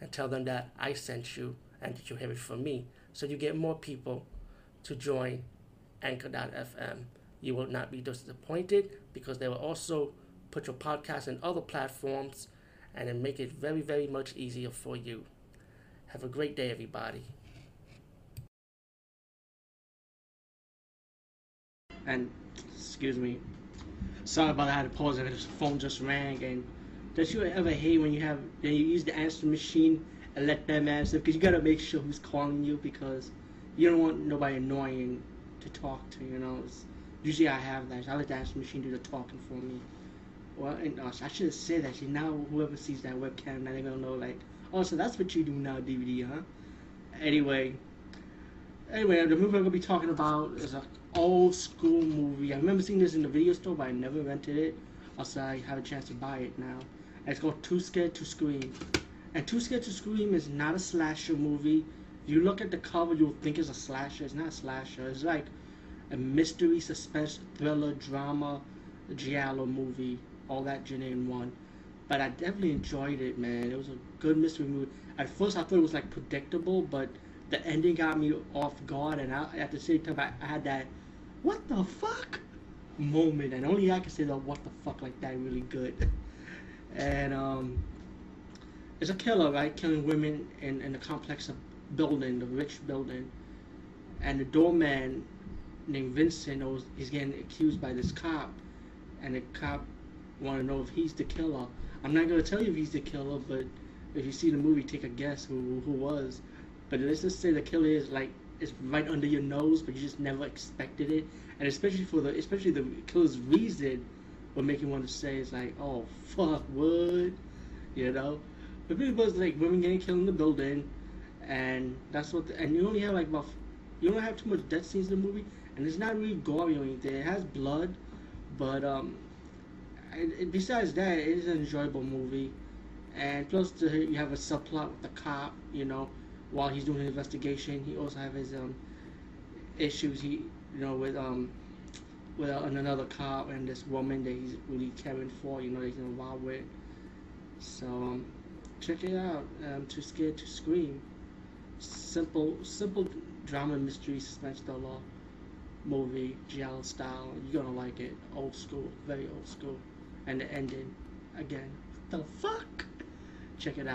and tell them that I sent you and that you have it from me. So you get more people to join Anchor.fm. You will not be disappointed because they will also put your podcast in other platforms and then make it very, very much easier for you. Have a great day, everybody. And, excuse me, sorry about that. I had to pause it. His phone just rang and don't you ever hate when you have you use the answer machine and let them answer? Because you gotta make sure who's calling you because you don't want nobody annoying to talk to. You know, it's, usually I have that. I let the answer machine do the talking for me. Well, and, uh, I should have said that. See, now whoever sees that webcam, now they're gonna know like, oh, so that's what you do now, DVD, huh? Anyway, anyway, the movie I'm gonna be talking about is an old school movie. I remember seeing this in the video store, but I never rented it. Also, I have a chance to buy it now. It's called Too Scared to Scream. And Too Scared to Scream is not a slasher movie. If you look at the cover, you'll think it's a slasher. It's not a slasher. It's like a mystery, suspense, thriller, drama, giallo movie. All that in one. But I definitely enjoyed it, man. It was a good mystery movie. At first, I thought it was like predictable, but the ending got me off guard, and I, at the same time, I, I had that "what the fuck" moment, and only I can say the "what the fuck" like that really good. and um, it's a killer, right? Killing women in, in a complex of building, the rich building, and the doorman named Vincent knows he's getting accused by this cop, and the cop want to know if he's the killer. I'm not gonna tell you if he's the killer, but if you see the movie, take a guess who who was. But let's just say the killer is like is right under your nose, but you just never expected it, and especially for the especially the killer's reason what you want to say is like, oh fuck, what? You know? But it was like women getting killed in the building, and that's what. The, and you only have like about, you don't have too much death scenes in the movie, and it's not really gory or anything. It has blood, but um, and, and besides that, it is an enjoyable movie, and plus the, you have a subplot with the cop. You know, while he's doing his investigation, he also have his um issues. He you know with um with another cop and this woman that he's really caring for, you know, he's involved with. So um, check it out. Um, Too Scared to Scream. Simple, simple drama, mystery, suspense thriller movie, giallo style. You're gonna like it. Old school, very old school. And the ending, again, the fuck. Check it out.